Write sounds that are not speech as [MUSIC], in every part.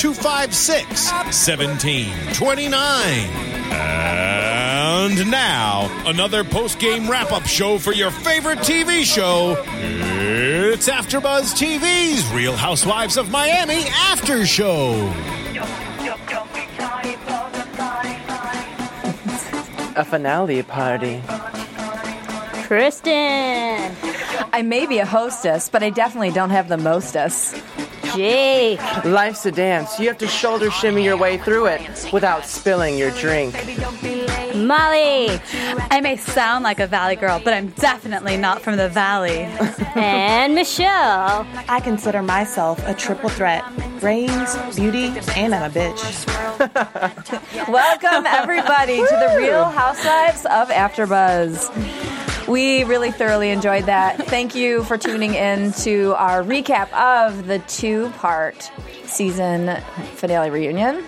256 1729. And now, another post game wrap up show for your favorite TV show. It's AfterBuzz TV's Real Housewives of Miami After Show. A finale party. Kristen. I may be a hostess, but I definitely don't have the mostess. Jake. Life's a dance. You have to shoulder shimmy your way through it without spilling your drink. Molly. I may sound like a valley girl, but I'm definitely not from the valley. [LAUGHS] And Michelle. I consider myself a triple threat brains, beauty, and I'm a bitch. [LAUGHS] Welcome everybody to the Real Housewives of AfterBuzz. We really thoroughly enjoyed that. Thank you for tuning in to our recap of the two-part season finale reunion.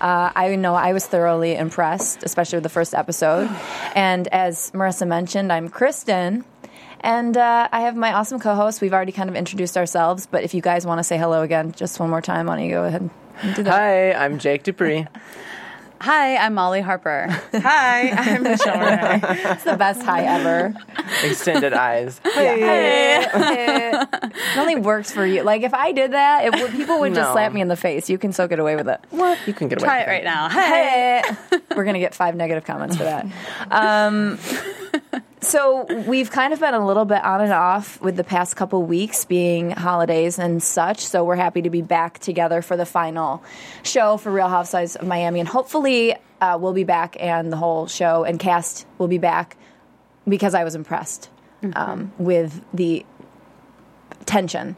Uh, I know I was thoroughly impressed, especially with the first episode. And as Marissa mentioned, I'm Kristen. And uh, I have my awesome co host. We've already kind of introduced ourselves, but if you guys want to say hello again just one more time, why don't you go ahead and do that? Hi, I'm Jake Dupree. Hi, I'm Molly Harper. [LAUGHS] Hi, I'm Michelle Renee. It's the best hi ever. Extended eyes. [LAUGHS] Hey. it only works for you. Like if I did that, it would, people would just No. slap me in the face. You can still get away with it. What? You can get away Try with it right now. Hey, we're gonna get five negative comments for that. Um, [LAUGHS] so we've kind of been a little bit on and off with the past couple weeks being holidays and such. So we're happy to be back together for the final show for Real Housewives of Miami, and hopefully uh, we'll be back and the whole show and cast will be back because I was impressed um, with the tension.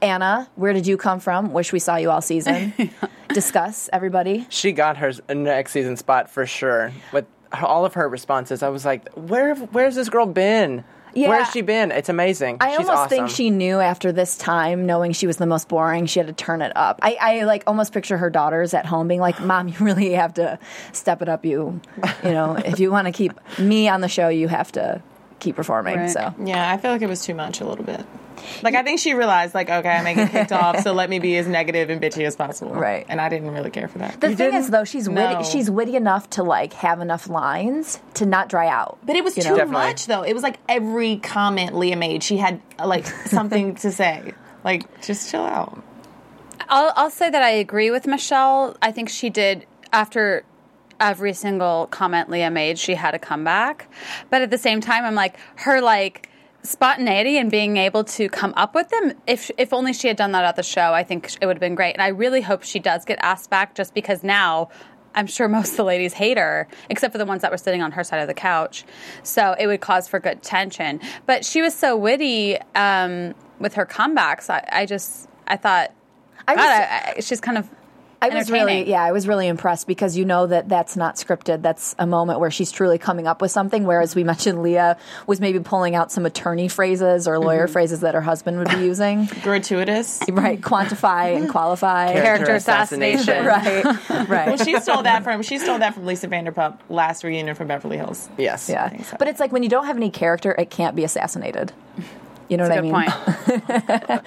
Anna, where did you come from? Wish we saw you all season. [LAUGHS] Discuss, everybody. She got her next season spot for sure. With all of her responses, I was like, "Where? Where's this girl been? Yeah. Where's she been? It's amazing. I She's almost awesome. think she knew after this time, knowing she was the most boring, she had to turn it up. I, I like almost picture her daughters at home being like, "Mom, you really have to step it up. You, you know, if you want to keep me on the show, you have to keep performing." Right. So Yeah, I feel like it was too much a little bit. Like I think she realized, like, okay, I may get kicked off, so let me be as negative and bitchy as possible. Right. And I didn't really care for that. the thing is, though, she's No. witty. She's witty enough to like have enough lines to not dry out. But it was too know? Definitely. much, though. It was like every comment Leah made, she had uh, like something to say. Like, just chill out. I'll, I'll say that I agree with Michelle. I think she did after every single comment Leah made, she had a comeback. But at the same time, I'm like her like spontaneity and being able to come up with them. If if only she had done that at the show, I think it would have been great. And I really hope she does get asked back, just because now. I'm sure most of the ladies hate her, except for the ones that were sitting on her side of the couch. So it would cause for good tension. But she was so witty um, with her comebacks. I, I just, I thought, I God, was- I, I, she's kind of I was really, yeah, I was really impressed because you know that that's not scripted. That's a moment where she's truly coming up with something. Whereas we [LAUGHS] mentioned Leah was maybe pulling out some attorney phrases or lawyer Mm-hmm. phrases that her husband would be [COUGHS] using. Gratuitous. [LAUGHS] right, quantify and qualify. Character assassination. [LAUGHS] Right, right. Well, she stole that from she stole that from Lisa Vanderpump last reunion from Beverly Hills. Yes. yeah, so. but it's like when you don't have any character, it can't be assassinated. You know That's what I mean?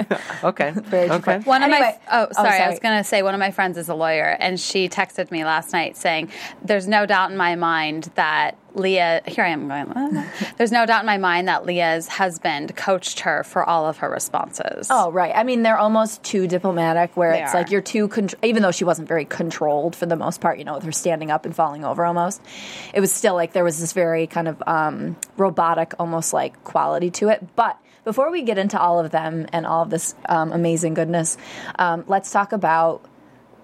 point. [LAUGHS] Okay. [LAUGHS] Very okay. One of my oh oh, sorry, I was going to say one of my friends is a lawyer, and she texted me last night saying, "There's no doubt in my mind that Leah, here I am going, [LAUGHS] there's no doubt in my mind that Leah's husband coached her for all of her responses. Oh, right. I mean, they're almost too diplomatic, where They it's are. like you're too, con- even though she wasn't very controlled for the most part, you know, with her standing up and falling over almost, it was still like there was this very kind of um, robotic, almost like quality to it. But before we get into all of them and all of this um, amazing goodness, um, let's talk about.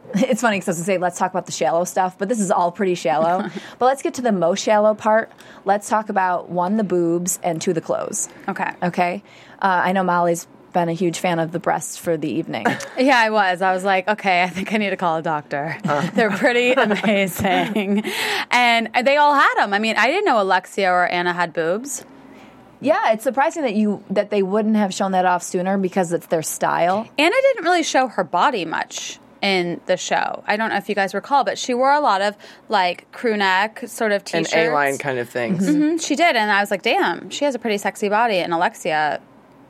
[LAUGHS] It's funny because I was gonna say let's talk about the shallow stuff, but this is all pretty shallow. [LAUGHS] but let's get to the most shallow part. Let's talk about one, the boobs, and two, the clothes. Okay. Okay. Uh, I know Molly's been a huge fan of the breasts for the evening. [LAUGHS] Yeah, I was. I was like, okay, I think I need to call a doctor. They're pretty amazing. and they all had them. I mean, I didn't know Alexia or Anna had boobs. yeah, it's surprising that you that they wouldn't have shown that off sooner because it's their style. Anna didn't really show her body much in the show. I don't know if you guys recall, but she wore a lot of like crew neck sort of t-shirts. A-line kind of things. Mhm, She did, and I was like, damn, she has a pretty sexy body. And Alexia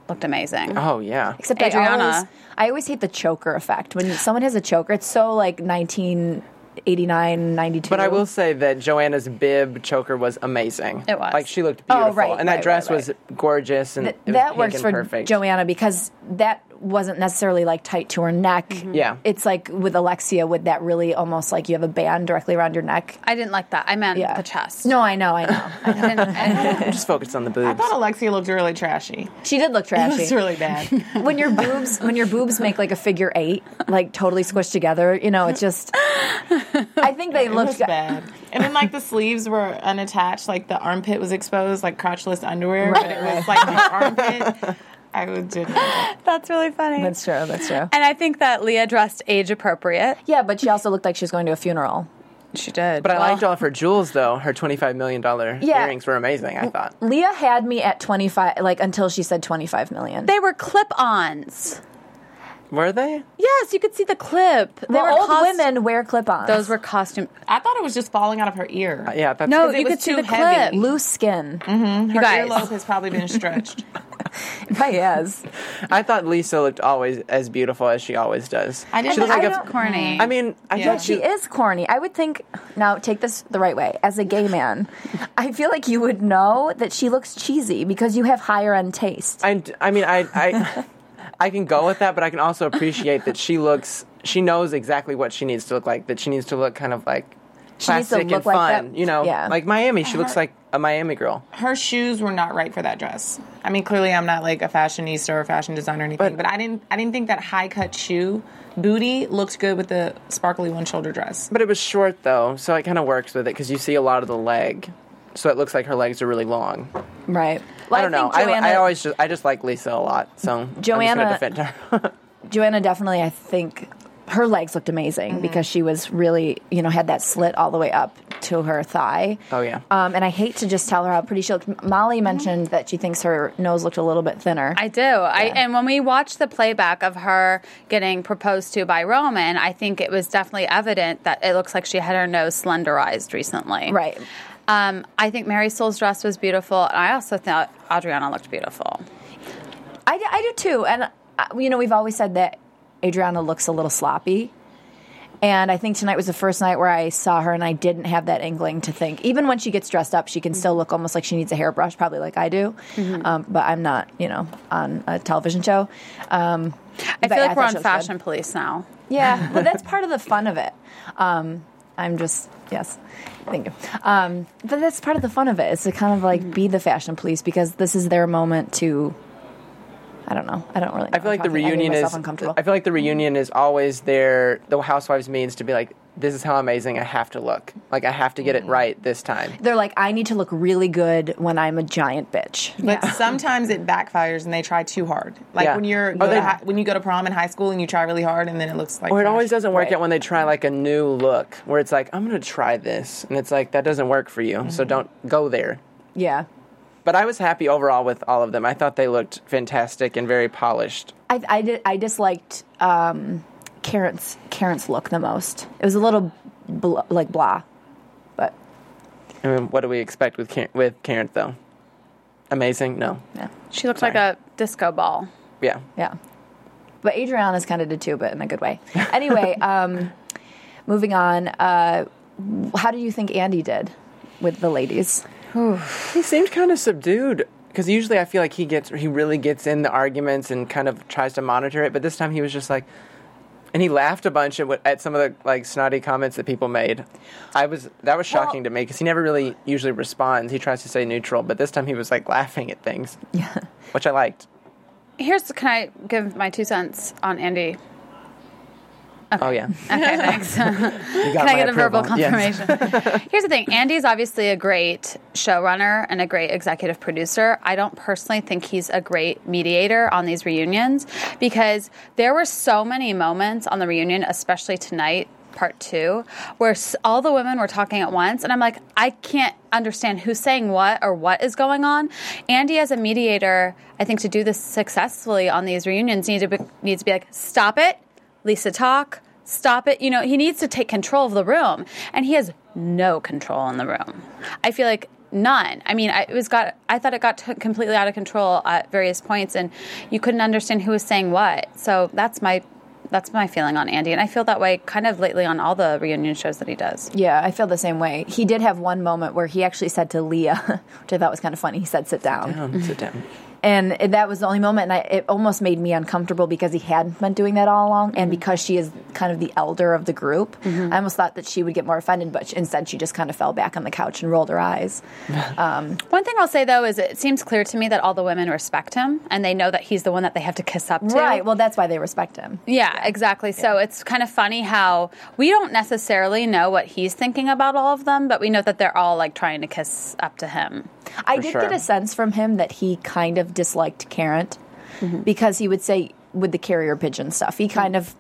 looked amazing. Oh yeah. Except I Adriana. always, I always hate the choker effect. When someone has a choker, it's so like 1989, 92. But I will say that Joanna's bib choker was amazing. It was. like she looked Oh, beautiful, right, and that right, dress right, was gorgeous and Th- it was that pink works and for perfect. Joanna because that wasn't necessarily like tight to her neck. Mm-hmm. Yeah. It's like with Alexia with that really almost like you have a band directly around your neck. I didn't like that. I meant Yeah. the chest. No, I know, I know. [LAUGHS] I know. And- and- I'm just focused on the boobs. I thought Alexia looked really trashy. she did look trashy. It's really bad. [LAUGHS] when your boobs when your boobs make like a figure eight, like totally squished together, you know, it's just. I think they It was looked bad. And then like the sleeves were unattached, like the armpit was exposed, like crotchless underwear, but it was like my armpit. I would did [LAUGHS] That's really funny. That's true. That's true. and I think that Leah dressed age appropriate. Yeah, but she also looked like she was going to a funeral. She did. but I liked all of her jewels, though. Her twenty-five million dollar Yeah. earrings were amazing. I thought. Leah had me at twenty five, like until she said twenty five million. They were clip-ons. Were they? Yes, you could see the clip. They well, were old cost- women wear clip-ons. Those were costume. I thought it was just falling out of her ear. Uh, yeah, that's No, it you was could see too the heavy. clip. loose skin. Mm-hmm. Her You guys. earlobe has probably been stretched. [LAUGHS] [LAUGHS] Probably is. I thought Lisa looked always as beautiful as she always does. I didn't She looked I like a. Corny. Mm. I mean, I Yeah. Think she is corny. I would think. Now, take this the right way. As a gay man, [LAUGHS] I feel like you would know that she looks cheesy because you have higher end taste. I, I mean, I, I, [LAUGHS] I can go with that, but I can also appreciate that she looks. She knows exactly what she needs to look like. That she needs to look kind of like She needs to plastic look and fun. that- You know, yeah. like Miami. She looks like a Miami girl. Her shoes were not right for that dress. I mean, clearly I'm not like a fashionista or a fashion designer or anything, But- but, I didn't I didn't think that high cut shoe booty looked good with the sparkly one shoulder dress. But it was short though, so it kind of works with it because you see a lot of the leg. So it looks like her legs are really long. Right. Well, I don't know. Joanna, I, I always just I just like Lisa a lot. So Joanna- I'm just gonna defend her. [LAUGHS] Joanna definitely, I think, her legs looked amazing Mm-hmm. because she was really, you know, had that slit all the way up to her thigh. Oh, yeah. Um, and I hate to just tell her how pretty she looked. Molly mentioned that she thinks her nose looked a little bit thinner. I do. I and when we watched the playback of her getting proposed to by Roman, I think it was definitely evident that it looks like she had her nose slenderized recently. right. Um, I think Marysol's dress was beautiful, and I also thought Adriana looked beautiful. I, do- I do too. And, uh, you know, we've always said that Adriana looks a little sloppy. And I think tonight was the first night where I saw her and I didn't have that inkling to think. Even when she gets dressed up, she can still look almost like she needs a hairbrush, probably like I do. Um, but I'm not, you know, on a television show. Um, I feel like we're on was good. Fashion Police now. Yeah, [LAUGHS] but that's part of the fun of it. Um, I'm just yes, thank you. Um, but that's part of the fun of it is to kind of like be the fashion police because this is their moment to. I don't know. I don't really. Know I feel like the talking- reunion is. uncomfortable. I feel like the reunion is always there. the housewives means to be like, this is how amazing I have to look. Like I have to get it Mm-hmm. right this time. They're like, I need to look really good when I'm a giant bitch. But [LAUGHS] sometimes it backfires and they try too hard. Like Yeah. when you're go they- to hi- when you go to prom in high school and you try really hard and then it looks like Or it trash. always doesn't work Right. out when they try like a new look, where it's like, I'm gonna try this, and it's like that doesn't work for you, Mm-hmm. so don't go there. Yeah, But I was happy overall with all of them. I thought they looked fantastic and very polished. I I, did, I disliked um, Karen's Karen's look the most. It was a little bl- like blah, but I mean, what do we expect with Karen, with Karen though? Amazing? No. yeah, She looked like a disco ball. Yeah. yeah. But Adriana's kind of did too, but in a good way. [LAUGHS] Anyway, um, moving on. Uh, how do you think Andy did? with the ladies. [SIGHS] He seemed kind of subdued because usually I feel like he gets he really gets in the arguments and kind of tries to monitor it, but this time he was just like, and he laughed a bunch at, at some of the like snotty comments that people made. I was that was shocking Well- to me because he never really usually responds. He tries to stay neutral, but this time he was like laughing at things, [LAUGHS] Yeah. which I liked. Here's can I give my two cents on Andy? Oh yeah, [LAUGHS] Okay, thanks. Can I get a verbal approval. Yes. confirmation? [LAUGHS] Here's the thing Andy's obviously a great showrunner and a great executive producer. I don't personally think he's a great mediator on these reunions because there were so many moments on the reunion, especially tonight. Part two, where all the women were talking at once, and I'm like, I can't understand who's saying what or what is going on. Andy, as a mediator, I think to do this successfully on these reunions, needs to be, needs to be like, stop it, Lisa talk, stop it. You know, he needs to take control of the room, and he has no control in the room. I feel like none. I mean, I, it was got. I thought it got t- completely out of control at various points, and you couldn't understand who was saying what. So that's my. That's my feeling on Andy, and I feel that way kind of lately on all the reunion shows that he does. Yeah, I feel the same way. He did have one moment where he actually said to Leah, [LAUGHS] which I thought was kind of funny. He said, "Sit down," Um, sit down. And that was the only moment. And I, it almost made me uncomfortable because he hadn't been doing that all along, and mm-hmm. because she is kind of the elder of the group, mm-hmm. I almost thought that she would get more offended, but instead she just kind of fell back on the couch and rolled her eyes. [LAUGHS] Um, one thing I'll say though is it seems clear to me that all the women respect him, and they know that he's the one that they have to kiss up to. Right. Well, that's why they respect him. Yeah, exactly. So it's kind of funny how we don't necessarily know what he's thinking about all of them, but we know that they're all like trying to kiss up to him. I For did sure. get a sense from him that he kind of disliked Karen because he would say with the carrier pigeon stuff, he kind of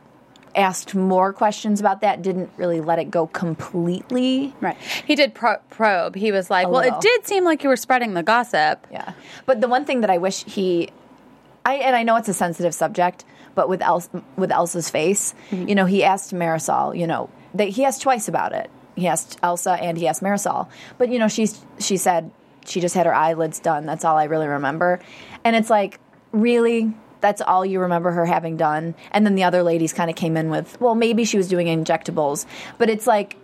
asked more questions about that, didn't really let it go completely. Right. He did pro- probe. He was like, "Well, it did seem like you were spreading the gossip." Yeah. But the one thing that I wish he I and I know it's a sensitive subject, but with Els, with Elsa's face, you know, he asked Marisol, you know, that he asked twice about it. He asked Elsa and he asked Marisol. But you know, she's she said she just had her eyelids done. That's all I really remember. And it's like, really? That's all you remember her having done? And then the other ladies kind of came in with, well, maybe she was doing injectables. But it's like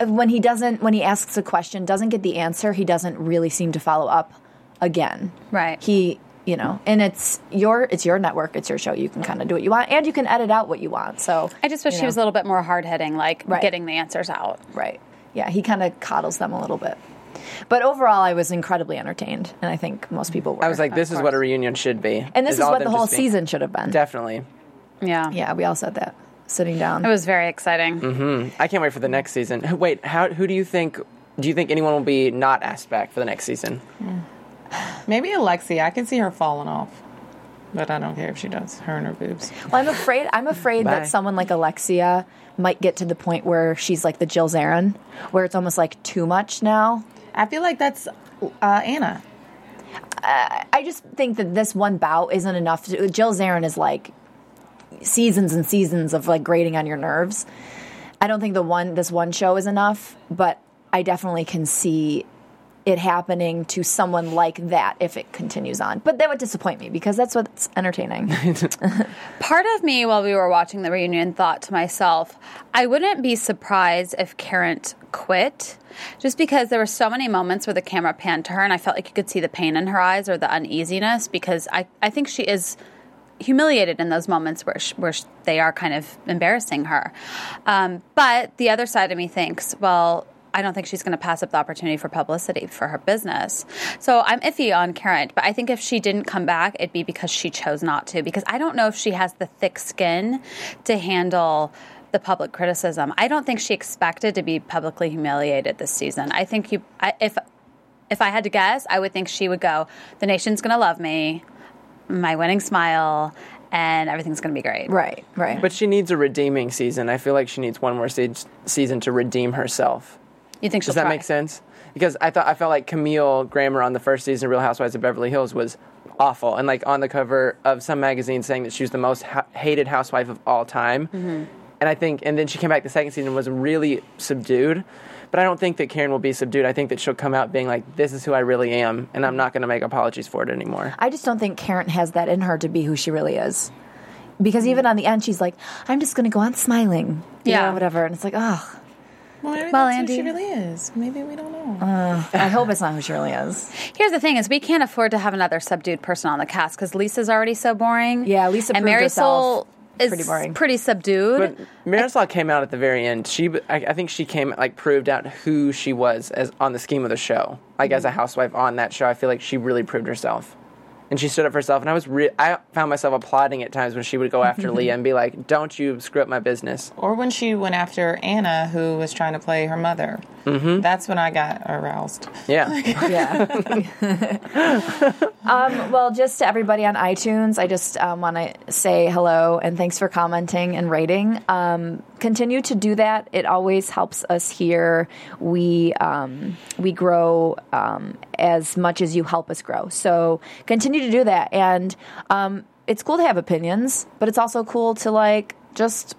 when he doesn't when he asks a question doesn't get the answer he doesn't really seem to follow up again Right. he you know and it's your it's your network it's your show you can kind of do what you want and you can edit out what you want so I just wish you he know. was a little bit more hard hitting, like Right. getting the answers out. right yeah he kind of coddles them a little bit but overall i was incredibly entertained and i think most people were I was like, this is what a reunion should be. and this is all what the whole season should have been Definitely. Yeah. yeah we all said that sitting down It was very exciting. Mm-hmm. I can't wait for the next season. Wait, how? Who do you think? Do you think anyone will be not asked back for the next season? Maybe Alexia. I can see her falling off. But I don't care if she does. Her and her boobs. Well, I'm afraid. I'm afraid that someone like Alexia might get to the point where she's like the Jill Zarin, where it's almost like too much now. I feel like that's uh, Anna. I just think that this one bout isn't enough. To, Jill Zarin is like seasons and seasons of like grating on your nerves. I don't think the one this one show is enough, but I definitely can see it happening to someone like that if it continues on. But that would disappoint me because that's what's entertaining. [LAUGHS] Part of me, while we were watching the reunion, thought to myself, I wouldn't be surprised if Karen quit, just because there were so many moments where the camera panned to her, and I felt like you could see the pain in her eyes or the uneasiness, because I, I think she is humiliated in those moments where, sh where sh they are kind of embarrassing her. Um, but the other side of me thinks, well, I don't think she's going to pass up the opportunity for publicity for her business. So I'm iffy on Karen, but I think if she didn't come back, it'd be because she chose not to. Because I don't know if she has the thick skin to handle the public criticism. I don't think she expected to be publicly humiliated this season. I think you, I, if if I had to guess, I would think she would go, "The nation's going to love me, my winning smile, and everything's going to be great." right, right. But she needs a redeeming season. I feel like she needs one more se- season to redeem herself. You think she'll Does that try? make sense? Because I thought I felt like Camille Grammer on the first season of Real Housewives of Beverly Hills was awful, and like on the cover of some magazine saying that she was the most ha- hated housewife of all time. Mm-hmm. And I think, and then she came back the second season and was really subdued. But I don't think that Karen will be subdued. I think that she'll come out being like, "This is who I really am," and I'm not going to make apologies for it anymore. I just don't think Karen has that in her to be who she really is. Because even on the end, she's like, "I'm just going to go on smiling," you Yeah. know, whatever, and it's like, oh, Well, maybe Well, that's Andy- who she really is. Maybe we don't know. Uh, I hope it's not who she really is. Here's the thing: is we can't afford to have another subdued person on the cast because Lisa's already so boring. Yeah, Lisa and proved Marisol herself is pretty boring. pretty subdued. But Marisol came out at the very end. She, I, I think, she came like proved out who she was as on the scheme of the show. Like as a housewife on that show, I feel like she really proved herself, and she stood up for herself. And I was, re- I found myself applauding at times when she would go after [LAUGHS] Leah and be like, "Don't you screw up my business." Or when she went after Anna, who was trying to play her mother. Mm-hmm. That's when I got aroused. Yeah, [LAUGHS] Yeah. [LAUGHS] um, well, just to everybody on iTunes, I just um, want to say hello and thanks for commenting and rating. Um, continue to do that. It always helps us here. We um, we grow um, as much as you help us grow. So continue to do that. And um, it's cool to have opinions, but it's also cool to like just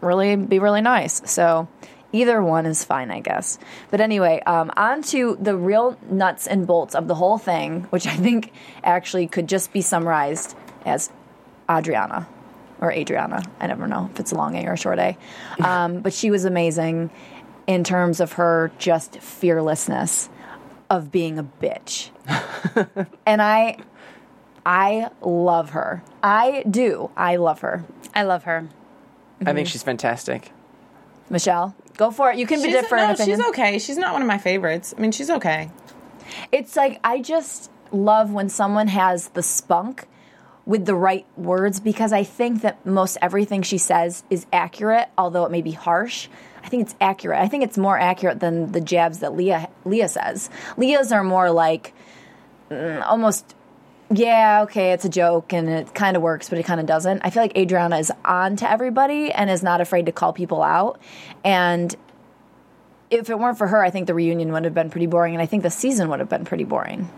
really be really nice. So either one is fine, I guess. But anyway, um, on to the real nuts and bolts of the whole thing, which I think actually could just be summarized as Adriana or Adriana. I never know if it's a long A or a short A. Um, but she was amazing in terms of her just fearlessness of being a bitch. [LAUGHS] and I I love her. I do. I love her. I love her. I think she's fantastic. Michelle, go for it. You can be She's, different no, opinion. she's okay. She's not one of my favorites. I mean, she's okay. It's like I just love when someone has the spunk with the right words because I think that most everything she says is accurate, although it may be harsh. I think it's accurate. I think it's more accurate than the jabs that Leah Leah says. Leah's are more like mm, almost yeah, okay, it's a joke and it kind of works, but it kind of doesn't. I feel like Adriana is on to everybody and is not afraid to call people out. And if it weren't for her, I think the reunion would have been pretty boring, and I think the season would have been pretty boring.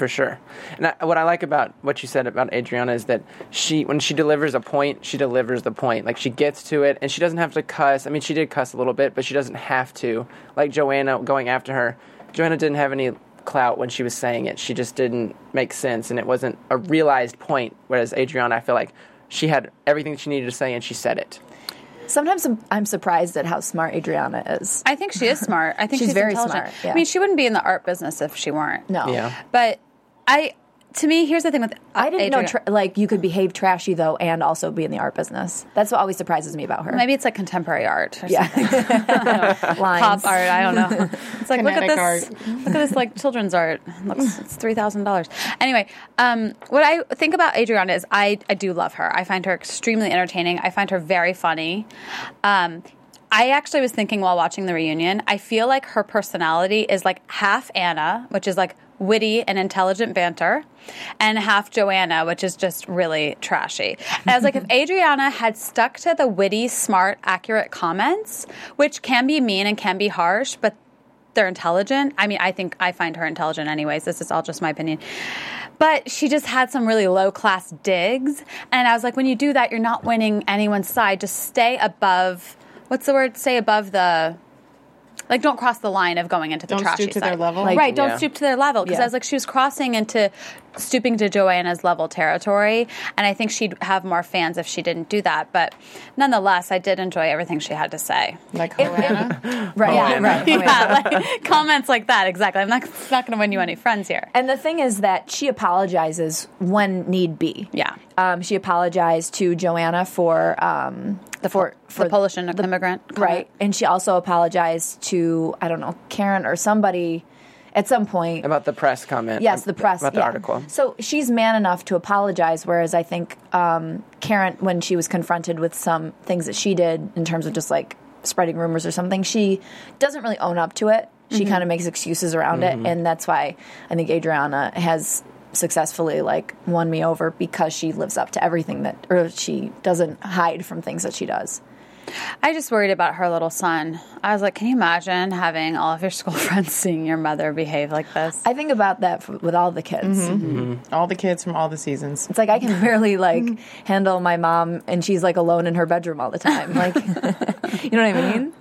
For sure. And I, what I like about what you said about Adriana is that she, when she delivers a point, she delivers the point. Like she gets to it, and she doesn't have to cuss. I mean, she did cuss a little bit, but she doesn't have to. Like Joanna going after her, Joanna didn't have any clout when she was saying it. She just didn't make sense, and it wasn't a realized point. Whereas Adriana, I feel like she had everything that she needed to say, and she said it. Sometimes I'm, I'm surprised at how smart Adriana is. I think she is smart. I think She's she's, very intelligent. smart, yeah. I mean, she wouldn't be in the art business if she weren't. No, Yeah. But I, to me, here's the thing with I didn't know tra- like you could behave trashy though and also be in the art business. That's what always surprises me about her. Maybe it's like contemporary art. Or yeah, [LAUGHS] lines. pop art. I don't know. [LAUGHS] It's like look at Kinetic this. Look at this like children's art. It Looks it's three thousand dollars. Anyway, um, what I think about Adriana is I I do love her. I find her extremely entertaining. I find her very funny. Um, I actually was thinking while watching the reunion. I feel like her personality is like half Anna, which is like witty and intelligent banter, and half Joanna, which is just really trashy. And I was like, if [LAUGHS] Adriana had stuck to the witty, smart, accurate comments, which can be mean and can be harsh, but they're intelligent. I mean, I think I find her intelligent anyways. This is all just my opinion. But she just had some really low class digs. And I was like, when you do that, you're not winning anyone's side. Just stay above, what's the word? Stay above the, like, don't cross the line of going into the Don't trashy stoop to side. their level? Like- right, don't Yeah. stoop to their level. Because Yeah. I was like, she was crossing into stooping to Joanna's level territory. And I think she'd have more fans if she didn't do that. But nonetheless, I did enjoy everything she had to say. Like Joanna. [LAUGHS] right, Yeah, right. yeah, like, [LAUGHS] comments like that. Exactly. I'm not not going to win you any friends here. And the thing is that she apologizes when need be. Yeah. Um, she apologized to Joanna for um, the for, for the Polish immigrant, comment. right, and she also apologized to I don't know Karen or somebody at some point About the press comment. Yes, the press About the yeah. article. So she's man enough to apologize, whereas I think um, Karen, when she was confronted with some things that she did in terms of just like spreading rumors or something, she doesn't really own up to it. She kind of makes excuses around it, and that's why I think Adriana has successfully like won me over because she lives up to everything that, or she doesn't hide from things that she does. I just worried about her little son. I was like, can you imagine having all of your [LAUGHS] school friends seeing your mother behave like this? I think about that f with all the kids. Mm-hmm. Mm-hmm. Mm-hmm. all the kids from all the seasons. It's like I can barely like handle my mom, and she's like alone in her bedroom all the time. Like, [LAUGHS] you know what I mean?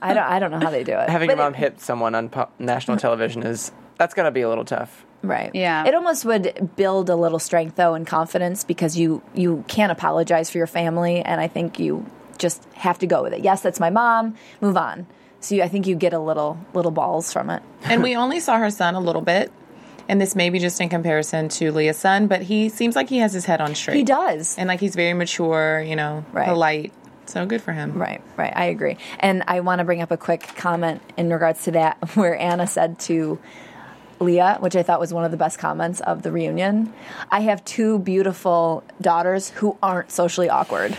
I don't. I don't know how they do it. Having But your mom it- hit someone on po- national television is that's gonna be a little tough. right? Yeah. It almost would build a little strength though and confidence because you you can't apologize for your family, and I think you just have to go with it. Yes, that's my mom. Move on. So you, I think you get a little little balls from it. And we only saw her son a little bit. And this may be just in comparison to Leah's son, but he seems like he has his head on straight. He does. And like he's very mature, you know, Right. polite. So good for him. Right, right. I agree. And I want to bring up a quick comment in regards to that [LAUGHS] where Anna said to Leah, which I thought was one of the best comments of the reunion I have two beautiful daughters who aren't socially awkward.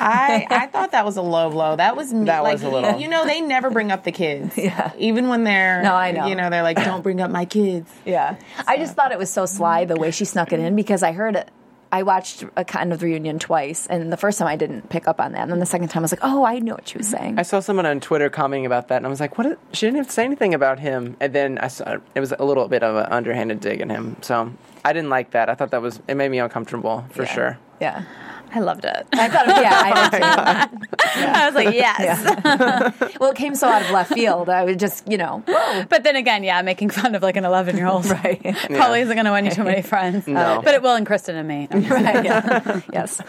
I, [LAUGHS] I thought that was a low blow. That was me. That like, was a little- You know, they never bring up the kids. [LAUGHS] Yeah. Even when they're. No, I know. You know, they're like, don't bring up my kids. [LAUGHS] Yeah. I just thought it was so sly the way she snuck it in because I heard it. I watched a kind of reunion twice, and the first time I didn't pick up on that, and then the second time I was like, "Oh, I knew what she was mm-hmm. saying." I saw someone on Twitter commenting about that, and I was like, "What?" Is, she didn't even say anything about him. And then I saw it was a little bit of an underhanded dig at him. So I didn't like that. I thought that was it made me uncomfortable for Yeah. sure. Yeah, I loved it. I thought, yeah, I did [LAUGHS] too. [LAUGHS] I was like, yes. [LAUGHS] Well, it came so out of left field. I was just, you know, But then again, yeah, making fun of like an 11 year old right, probably isn't going to win you too many friends. No. But it will in Kristen and me. right, yeah. yes.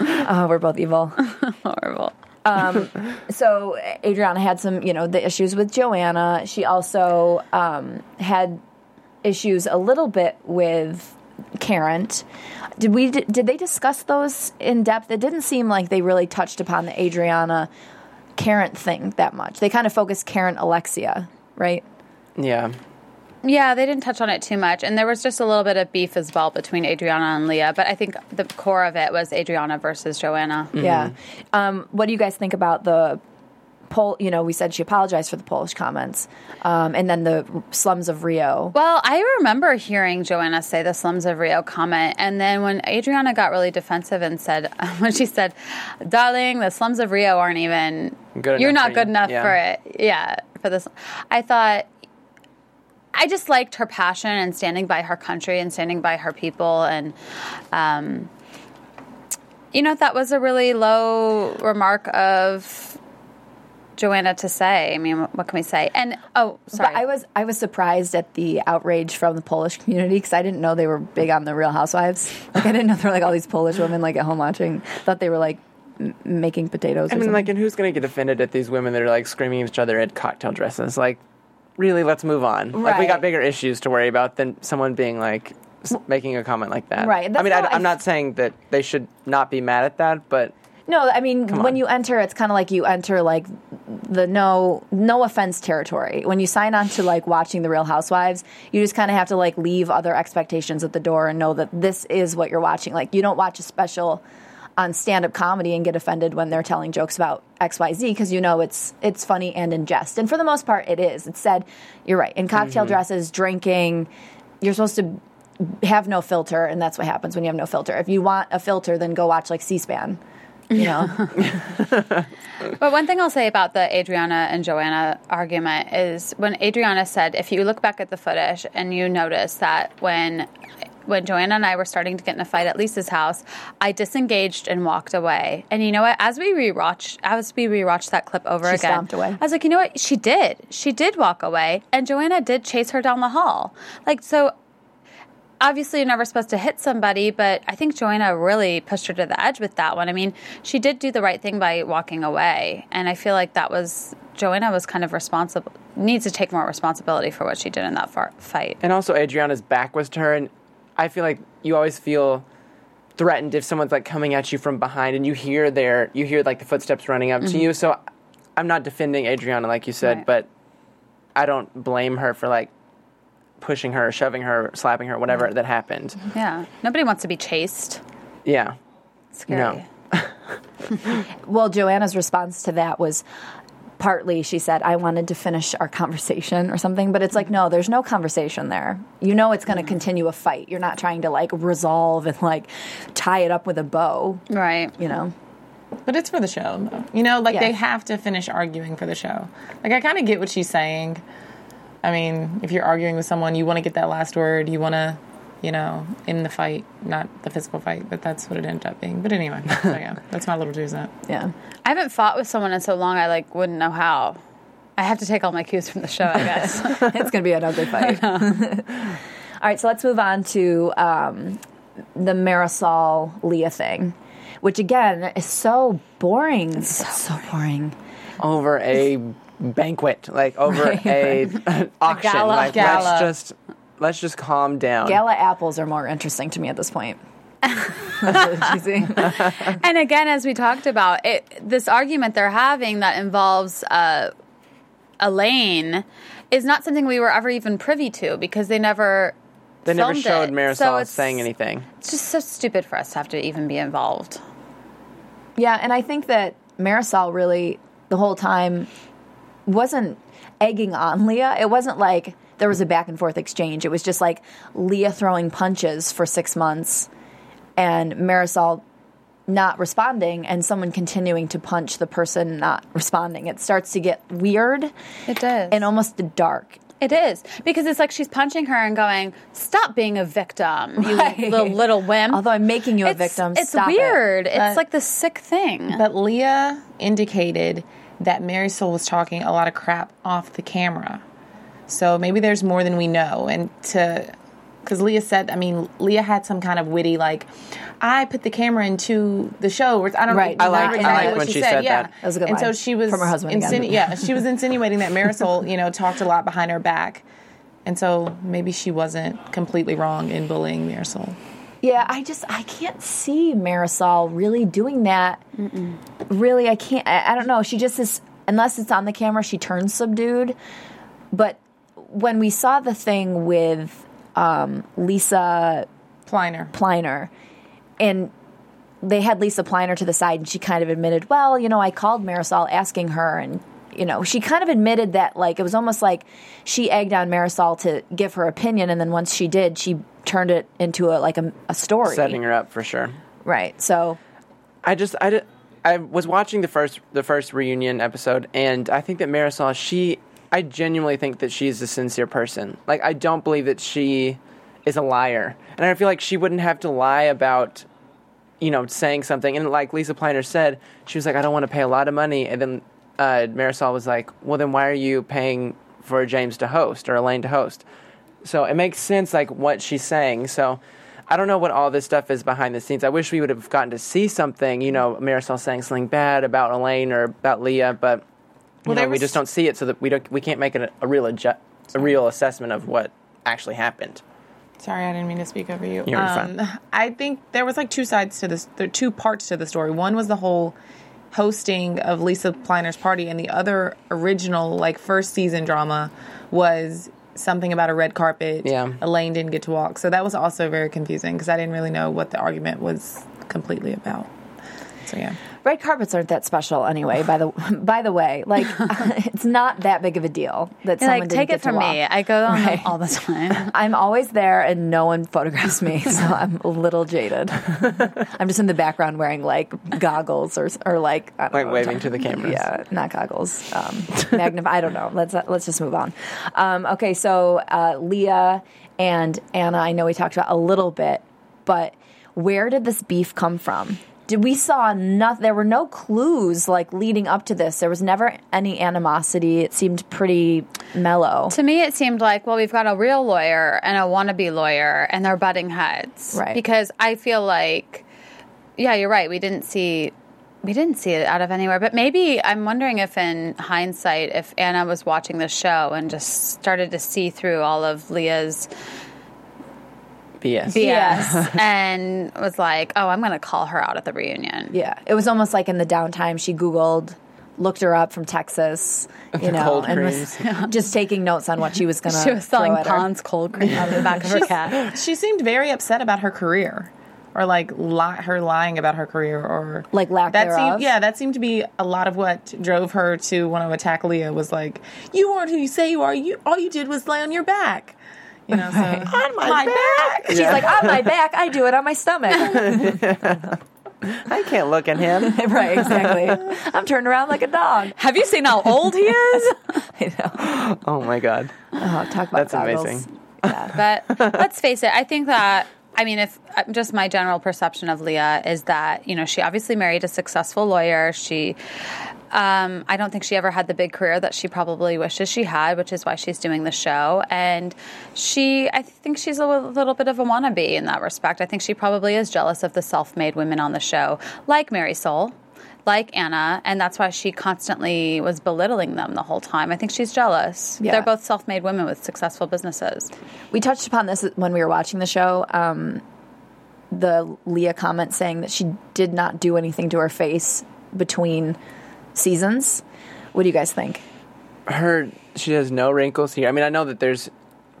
Oh, we're both evil. Horrible. so Adriana had some, you know, the issues with Joanna. She also um, had issues a little bit with Karen. Did we? Did they discuss those in depth? It didn't seem like they really touched upon the Adriana Karen thing that much. They kind of focused Karen Alexia, right? Yeah. Yeah, they didn't touch on it too much. And there was just a little bit of beef as well between Adriana and Leah. But I think the core of it was Adriana versus Joanna. Yeah. Um, what do you guys think about the Pol? You know, we said she apologized for the Polish comments, um, and then the slums of Rio. Well, I remember hearing Joanna say the slums of Rio comment, and then when Adriana got really defensive and said, [LAUGHS] when she said, "Darling, the slums of Rio aren't even Good you're not for good you." enough Yeah. for it." Yeah, for this, I thought. I just liked her passion and standing by her country and standing by her people, and um, you know that was a really low remark of Joanna to say. I mean, what can we say? And oh, sorry, But I was I was surprised at the outrage from the Polish community because I didn't know they were big on the Real Housewives. Like I didn't know there were like all these Polish women like at home watching. Thought they were like m- making potatoes. I or mean, something. like, and who's going to get offended at these women that are like screaming at each other at cocktail dresses? Like, really, let's move on. Like, we got bigger issues to worry about than someone being like making a comment like that. Right, I that's mean, I, how I am not saying that they should not be mad at that, but No, I mean when on. you enter, it's kind of like you enter like the no no offense territory. When you sign on to like watching the Real Housewives, you just kind of have to like leave other expectations at the door and know that this is what you're watching. Like you don't watch a special on stand-up comedy and get offended when they're telling jokes about XYZ because you know it's it's funny and in jest. And for the most part it is. It's said you're right. In cocktail mm-hmm. dresses, drinking, you're supposed to have no filter and that's what happens when you have no filter. If you want a filter then go watch like C-SPAN. You know. [LAUGHS] But one thing I'll say about the Adriana and Joanna argument is when Adriana said, if you look back at the footage and you notice that when when Joanna and I were starting to get in a fight at Lisa's house, I disengaged and walked away. And you know what? As we rewatched, as we rewatched that clip over She again. I was like, you know what? She did. She did walk away, and Joanna did chase her down the hall. Like so, obviously you're never supposed to hit somebody, but I think Joanna really pushed her to the edge with that one. I mean, she did do the right thing by walking away, and I feel like that was Joanna was kind of responsible, needs to take more responsibility for what she did in that far, fight. and also Adriana's back was turned. I feel like you always feel threatened if someone's like coming at you from behind, and you hear their you hear like the footsteps running up to mm-hmm. you. So I'm not defending Adriana like you said, Right. but I don't blame her for like pushing her, shoving her, slapping her, whatever that happened. Yeah, nobody wants to be chased. Yeah. Scary. No. [LAUGHS] Well, Joanna's response to that was partly she said, I wanted to finish our conversation or something, but it's like, no, there's no conversation there. You know, it's going to continue a fight. You're not trying to like resolve and like tie it up with a bow, Right. you know? But it's for the show, though. You know, like Yeah. they have to finish arguing for the show. Like I kind of get what she's saying. I mean, if you're arguing with someone, you want to get that last word. You want to, you know, in the fight, not the physical fight. But that's what it ended up being. But anyway, [LAUGHS] so yeah, that's my little two cent. Yeah. I haven't fought with someone in so long. I like wouldn't know how. I have to take all my cues from the show, I guess. [LAUGHS] [LAUGHS] it's going to be an ugly fight. All right, so let's move on to um, the Marisol Leah thing. which again is so boring. It's so, boring. over a banquet, like over [LAUGHS] Right, a [LAUGHS] auction. gala. like Gala. let's just let's just calm down. Gala apples are more interesting to me at this point. That's really [LAUGHS] cheesy. And again, as we talked about, it, this argument they're having that involves uh, Elaine is not something we were ever even privy to because they never. they never showed it. Marisol So it's- saying anything. It's just so stupid for us to have to even be involved. Yeah, and I think that Marisol really the whole time wasn't egging on Leah. It wasn't like there was a back and forth exchange. It was just like Leah throwing punches for six months and Marisol not responding and someone continuing to punch the person not responding. It starts to get weird It does. and almost the dark. It is because it's like she's punching her and going, "Stop being a victim, you [LAUGHS] Right. little little wimp." Although I'm making you a victim. It's Stop it. weird. It's like the sick thing. But Leah indicated that Marisol was talking a lot of crap off the camera. So maybe there's more than we know. And to, because Leah said, I mean, Leah had some kind of witty, like, I put the camera into the show. I don't Right. know. I like- remember I like exactly what when she she said. said yeah. that. That was a good And so she was, From her husband again. yeah, she was insinuating that Marisol, you know, talked a lot behind her back. And so maybe she wasn't completely wrong in bullying Marisol. Yeah, I just I can't see Marisol really doing that. Really, I can't. I, I don't know. She just is unless it's on the camera, she turns subdued. But when we saw the thing with um, Lisa Pliner. Pliner, and they had Lisa Pliner to the side, and she kind of admitted, "Well, you know, I called Marisol asking her, and you know, she kind of admitted that like it was almost like she egged on Marisol to give her opinion, and then once she did, she turned it into a like a, a story, Setting her up for sure. right? So I just I, I was watching the first the first reunion episode, and I think that Marisol she I genuinely think that she's a sincere person. Like I don't believe that she is a liar, and I feel like she wouldn't have to lie about you know saying something. And like Lisa Pliner said, she was like, I don't want to pay a lot of money, and then uh, Marisol was like, Well, then why are you paying for James to host or Elaine to host? So it makes sense, like what she's saying. So I don't know what all this stuff is behind the scenes. I wish we would have gotten to see something, you know, Marisol saying something bad about Elaine or about Leah, but Well, know, there we just don't see it, so that we don't we can't make a, a real adju- a real assessment of what actually happened. Sorry, I didn't mean to speak over you. You're fine. I think there was like two sides to this. There are two parts to the story. One was the whole hosting of Lisa Pliner's party, and the other original, like first season drama, was something about a red carpet. Yeah. Elaine didn't get to walk, so that was also very confusing because I didn't really know what the argument was completely about. So yeah. Red carpets aren't that special anyway. By the [LAUGHS] by the way, like [LAUGHS] [LAUGHS] it's not that big of a deal that someone like, didn't take it from me. I go on Right. all the time. I'm always there and no one photographs me, so I'm a little jaded. I'm just in the background wearing like goggles or or like I don't Like know, waving to the cameras. Yeah, not goggles. Um, magnif- I don't know. Let's let's just move on. Um, okay, so uh, Leah and Anna. I know we talked about a little bit, but where did this beef come from? Did we saw nothing? There were no clues like leading up to this. There was never any animosity. It seemed pretty mellow. to me, it seemed like, well, we've got a real lawyer and a wannabe lawyer, and they're butting heads. Right. Because I feel like, yeah, you're right. We didn't see. We didn't see it out of anywhere, but maybe I'm wondering if, in hindsight, if Anna was watching the show and just started to see through all of Leah's BS. BS Yeah. [LAUGHS] and was like, "Oh, I'm going to call her out at the reunion." Yeah, it was almost like in the downtime she Googled, looked her up from Texas, you know, Cold and was [LAUGHS] just taking notes on what she was going [LAUGHS] to. She was selling Pond's cold cream out of the back of her cat. She seemed very upset about her career, or like li- her lying about her career, or Like lack that thereof? Seemed, yeah, that seemed to be a lot of what drove her to want to attack Leah. Was like, you aren't who you say you are. You all you did was lay on your back. You know, so [LAUGHS] on my, back. She's like on my back. I do it on my stomach. [LAUGHS] I can't look at him. [LAUGHS] right, exactly. I'm turned around like a dog. Have you seen how old he is? I know. oh my god. Oh, talk about That's goggles. amazing. Yeah. But let's face it, I think that I mean, if uh, just my general perception of Leah is that you know she obviously married a successful lawyer. She, um, I don't think she ever had the big career that she probably wishes she had, which is why she's doing the show. And she, I think she's a little, little bit of a wannabe in that respect. I think she probably is jealous of the self-made women on the show, like Marysol. Like Anna, and that's why she constantly was belittling them the whole time. I think she's jealous. Yeah. They're both self made women with successful businesses. We touched upon this when we were watching the show. Um, the Leah comment saying that she did not do anything to her face between seasons. What do you guys think? her she has no wrinkles here. I mean, I know that there's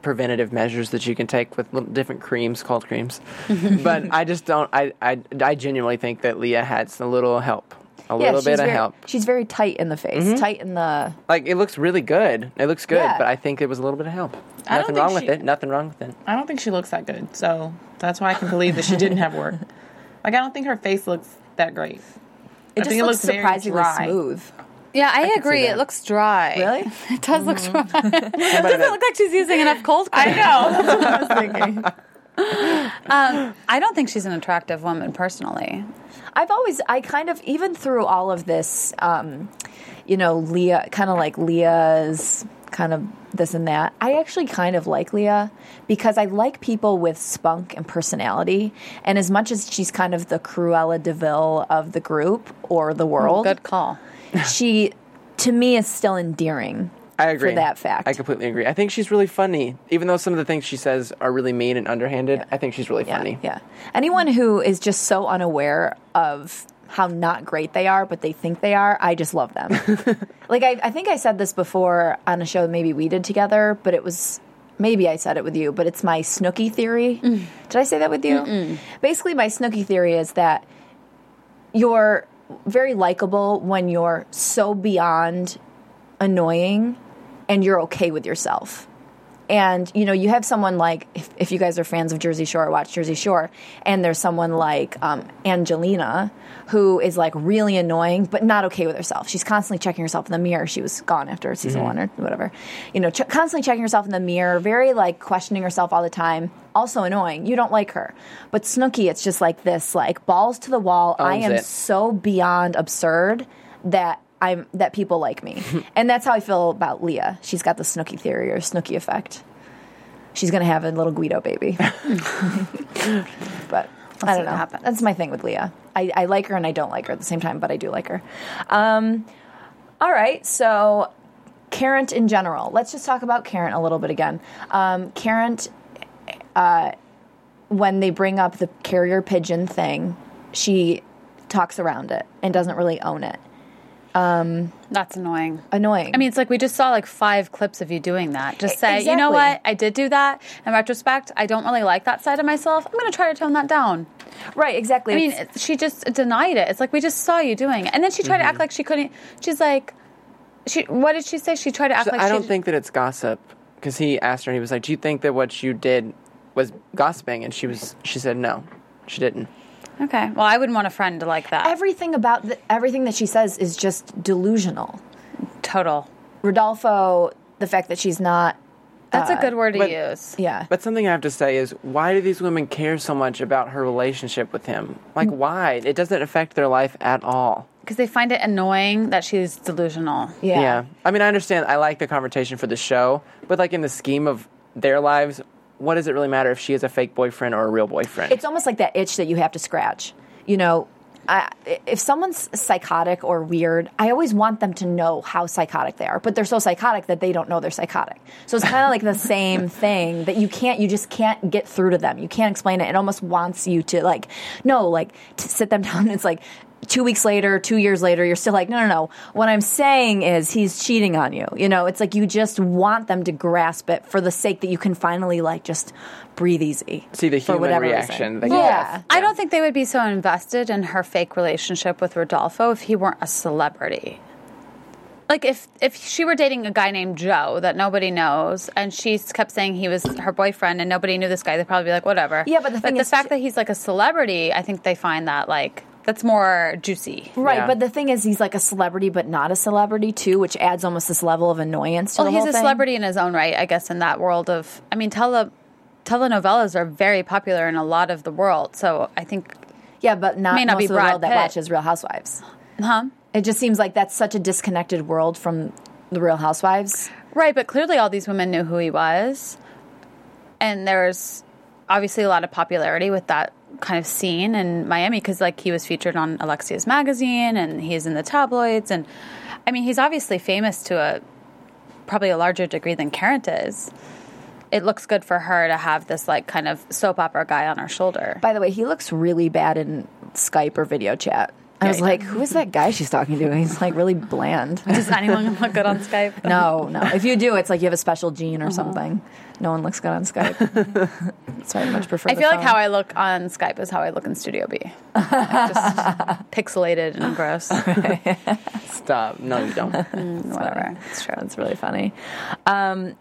preventative measures that you can take with little different creams called creams, [LAUGHS] but I just don't. I, I I genuinely think that Leah had a little help, a little she's bit of very, help. She's very tight in the face, mm-hmm. tight in the. Like it looks really good. It looks good, Yeah. but I think it was a little bit of help. I Nothing think wrong with it. Nothing wrong with it. I don't think she looks that good, so that's why I can believe that she didn't have work. [LAUGHS] Like I don't think her face looks that great. It I just think it looks looks surprisingly dry. smooth. Yeah, I, see agree. It looks dry. Really? [LAUGHS] It does look mm-hmm. dry. [LAUGHS] it Doesn't look like she's using enough cold cream. I know. That's what I was thinking. Um, I don't think she's an attractive woman personally. I've always, I kind of, even through all of this, um, you know, Leah, kind of like Leah's kind of this and that. I actually kind of like Leah because I like people with spunk and personality. And as much as she's kind of the Cruella de Vil of the group or the world, Good call. she, to me, is still endearing. I agree For that fact. I completely agree. I think she's really funny, even though some of the things she says are really mean and underhanded. I think she's really Yeah, funny. yeah. Anyone who is just so unaware of how not great they are, but they think they are, I just love them. [LAUGHS] like I, I think I said this before on a show maybe we did together, but it was maybe I said it with you, but it's my Snooki theory. Mm. Did I say that with you? Basically, my Snooki theory is that you're very likable when you're so beyond annoying and you're okay with yourself. And you know, you have someone like if, if you guys are fans of Jersey Shore, watch Jersey Shore, and there's someone like um, Angelina who is like really annoying, but not okay with herself. She's constantly checking herself in the mirror. She was gone after season one or whatever. You know, ch- constantly checking herself in the mirror, very like questioning herself all the time. Also annoying. You don't like her, but Snooki, it's just like this, like balls to the wall. I am it. so beyond absurd that I'm that people like me, [LAUGHS] and that's how I feel about Leah. She's got the Snooki theory or Snooki effect. She's gonna have a little Guido baby, [LAUGHS] [LAUGHS] but I don't know. That's my thing with Leah. I, I like her and I don't like her at the same time, but I do like her. Um, all right, so Karen in general. Let's just talk about Karen a little bit again. Um, Karen, uh, when they bring up the carrier pigeon thing, she talks around it and doesn't really own it. Um, That's annoying. Annoying. I mean, it's like we just saw like five clips of you doing that. Just say, you know what? I did do that. In retrospect, I don't really like that side of myself. I'm going to try to tone that down. right? Exactly. I mean, It's- she just denied it. It's like we just saw you doing it, and then she tried to act mm-hmm. like she couldn't. She's like, she. What did she say? She tried to act So like I don't think that it's gossip because he asked her. And he was like, "Do you think that what you did was gossiping?" And she was. She said, "No, she didn't." Okay. Well, I wouldn't want a friend like that. everything about the, everything that she says is just delusional. Total. Rodolfo, the fact that she's not, That's a good uh, word to but- use. yeah, But something I have to say is, why do these women care so much about her relationship with him? Like, mm. why? It doesn't affect their life at all. Because they find it annoying that she's delusional. yeah, Yeah. I mean, I understand. I like the confrontation for the show, but like in the scheme of their lives, what does it really matter if she is a fake boyfriend or a real boyfriend? It's almost like that itch that you have to scratch. You know, I, if someone's psychotic or weird, I always want them to know how psychotic they are, but they're so psychotic that they don't know they're psychotic. So it's kind of like the [LAUGHS] same thing that you can't, you just can't get through to them. You can't explain it. It almost wants you to like, no, like to sit them [LAUGHS] down. It's like two weeks later, two years later, you're still like, no, no, no. What I'm saying is he's cheating on you. You know, it's like you just want them to grasp it for the sake that you can finally like just breathe easy. See the human whatever reaction reason. that you yeah. I don't think they would be so invested in her fake relationship with Rodolfo if he weren't a celebrity. Like if if she were dating a guy named Joe that nobody knows, and she kept saying he was her boyfriend, and nobody knew this guy, they'd probably be like, whatever. Yeah, but the thing the is- fact that he's like a celebrity, I think they find that like that's more juicy. Right, Yeah. but the thing is, he's like a celebrity, but not a celebrity too, which adds almost this level of annoyance to Well, the he's whole a thing. celebrity in his own right, I guess. In that world of, I mean, tell the telenovelas are very popular in a lot of the world. So I think, Yeah, but not May not most be of the Brad world that Pitt. watches Real Housewives. huh? It just seems like that's such a disconnected world from the Real Housewives. Right, but clearly all these women knew who he was. And there's obviously a lot of popularity with that kind of scene in Miami because, like, he was featured on Alexia's magazine and he's in the tabloids. And I mean, he's obviously famous to a probably a larger degree than Karen is. It looks good for her to have this, like, kind of soap opera guy on her shoulder. By the way, he looks really bad in Skype or video chat. I was he like, who is that guy she's talking to? He's like really bland. Does anyone look good on [LAUGHS] Skype? No, no. If you do, it's like you have a special gene or something. No one looks good on Skype. That's why I much prefer. I the feel like how I look on Skype is how I look in Studio B. Like, just [LAUGHS] pixelated and gross. [LAUGHS] Stop. No, you don't. Whatever. It's true. That's really funny. Um,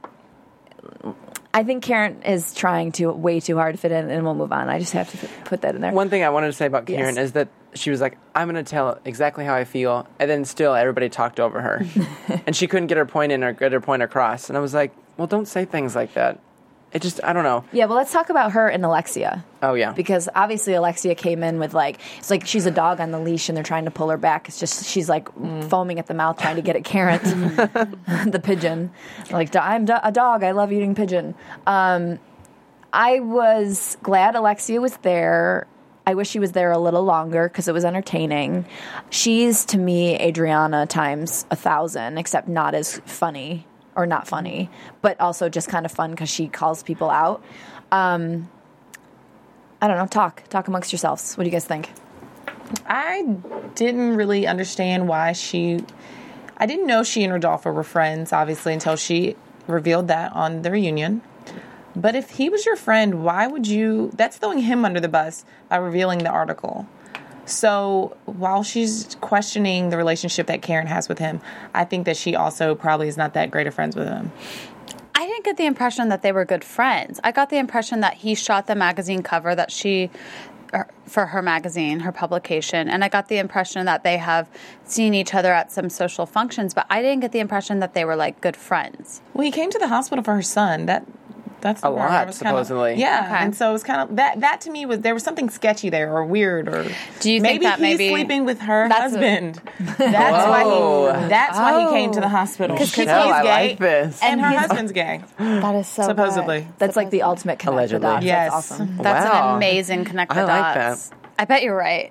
I think Karen is trying to way too hard to fit in, and we'll move on. I just have to put that in there. One thing I wanted to say about Karen Yes. is that she was like, "I'm going to tell exactly how I feel," and then still everybody talked over her, [LAUGHS] and she couldn't get her point in or get her point across. And I was like, "Well, don't say things like that." It just, I don't know. yeah, well, let's talk about her and Alexia. Oh yeah, because obviously Alexia came in with like it's like she's a dog on the leash and they're trying to pull her back. It's just she's like foaming at the mouth trying to get at Karen, [LAUGHS] [LAUGHS] the pigeon. Like I'm a dog. I love eating pigeon. Um, I was glad Alexia was there. I wish she was there a little longer because it was entertaining. She's to me Adriana times a thousand, except not as funny or not funny, but also just kind of fun because she calls people out. Um, I don't know. Talk, talk amongst yourselves. What do you guys think? I didn't really understand why she. I didn't know she and Rodolfo were friends, obviously, until she revealed that on the reunion. But if he was your friend, why would you? That's throwing him under the bus by revealing the article. So while she's questioning the relationship that Karen has with him, I think that she also probably is not that great of friends with him. I didn't get the impression that they were good friends. I got the impression that he shot the magazine cover that she er, for her magazine, her publication, and I got the impression that they have seen each other at some social functions, but I didn't get the impression that they were like good friends. Well, he came to the hospital for her son. That that's A where I lot, was kinda- supposedly. yeah, Okay. and so it was kind of that. That to me was there was something sketchy there or weird or. Do you think maybe that he's maybe- sleeping with her That's what- husband? [LAUGHS] that's why Whoa. he. That's why he came to the oh. hospital because he's Michelle, I gay like this. and her husband's gay. That is so Supposedly. That's like the ultimate connect Allegedly. the dots. Yes. That's awesome. That's Wow. an amazing connect the I like dots. that. I bet you're right.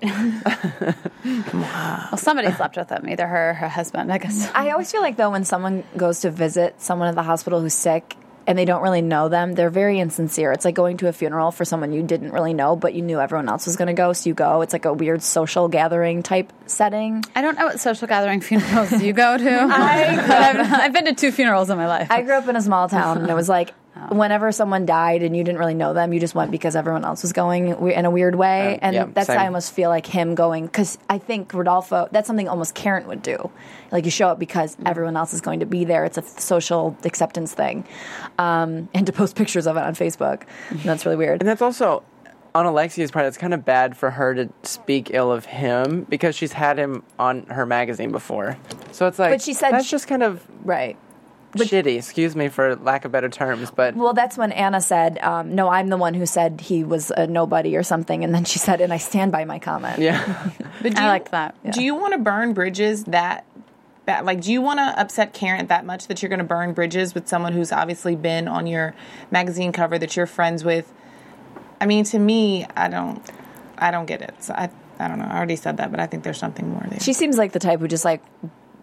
well, somebody slept with him, either her or her husband, I guess. I always feel like though when someone goes to visit someone at the hospital who's sick and they don't really know them, they're very insincere. It's like going to a funeral for someone you didn't really know, but you knew everyone else was going to go, so you go. It's like a weird social gathering type setting. I don't know what social gathering [LAUGHS] funerals you go to. I, I've, I've been to two funerals in my life. I grew up in a small town, and it was like whenever someone died and you didn't really know them, you just went because everyone else was going in a weird way. Um, and yeah, that's same. I almost feel like him going because I think Rodolfo. That's something almost Karen would do. Like you show up because everyone else is going to be there. It's a social acceptance thing, um, and to post pictures of it on Facebook. And that's really weird. And that's also on Alexia's part. It's kind of bad for her to speak ill of him because she's had him on her magazine before. So it's like, But she said that's she- just kind of Right. Shitty. Excuse me for lack of better terms, but Well, that's when Anna said, um, "No, I'm the one who said he was a nobody or something," and then she said, "And I stand by my comment." yeah. [LAUGHS] But do I you- liked that. Do you want to burn bridges that? That, like, do you want to upset Karen that much that you're going to burn bridges with someone who's obviously been on your magazine cover that you're friends with? I mean, to me, I don't, I don't get it. So I, I don't know. I already said that, but I think there's something more there. She seems like the type who just like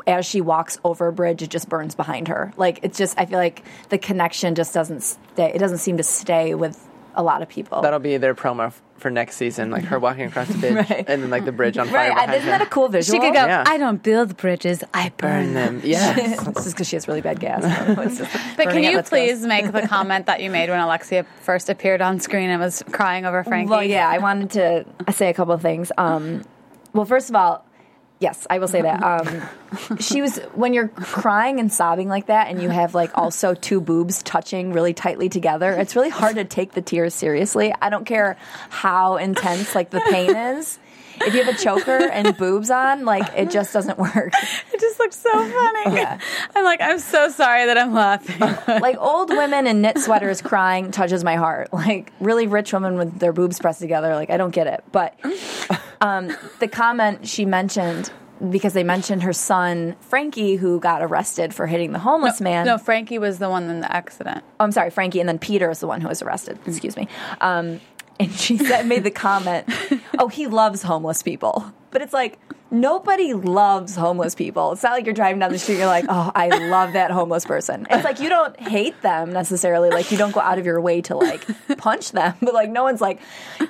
as she walks over a bridge, it just burns behind her. Like it's just I feel like the connection just doesn't stay. It doesn't seem to stay with a lot of people. That'll be their promo f- for next season, like her walking across the [LAUGHS] bridge Right. and then like the bridge on fire right? behind Isn't that a cool visual? She could go, Yeah. I don't build bridges, I burn Burn them. them, yeah. [LAUGHS] [LAUGHS] it's just because she has really bad gas. But can you Let's go. please make the comment that you made when Alexia first appeared on screen and was crying over Frankie? Well, yeah, I wanted to say a couple of things. Um, well, first of all, yes, I will say that. Um, she was when you're crying and sobbing like that, and you have like also two boobs touching really tightly together. It's really hard to take the tears seriously. I don't care how intense like the pain is. if you have a choker and boobs on, like it just doesn't work. It just looks so funny. Yeah. I'm like, I'm so sorry that I'm laughing. [LAUGHS] Like old women in knit sweaters crying touches my heart. Like really rich women with their boobs pressed together, like I don't get it. But um, the comment she mentioned because they mentioned her son Frankie, who got arrested for hitting the homeless man. no, Frankie was the one in the accident. Oh, I'm sorry, Frankie, and then Peter is the one who was arrested. Excuse me. Um, and she said, [LAUGHS] made the comment, "Oh, he loves homeless people," but it's like nobody loves homeless people. It's not like you're driving down the street, you're like, "Oh, I love that homeless person." It's like you don't hate them necessarily. Like you don't go out of your way to like punch them, [LAUGHS] but like no one's like,